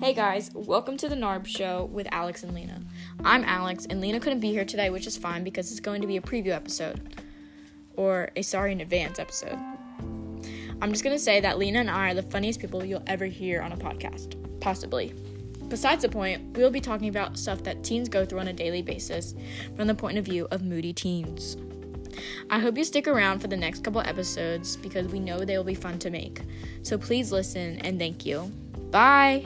Hey guys, welcome to the NARB show with Alex and Lena. I'm Alex, and Lena couldn't be here today, which is fine because it's going to be a preview episode. Or a sorry in advance episode. I'm just gonna say that Lena and I are the funniest people you'll ever hear on a podcast. Possibly. Besides the point, we'll be talking about stuff that teens go through on a daily basis from the point of view of moody teens. I hope you stick around for the next couple episodes because we know they will be fun to make. So please listen and thank you. Bye!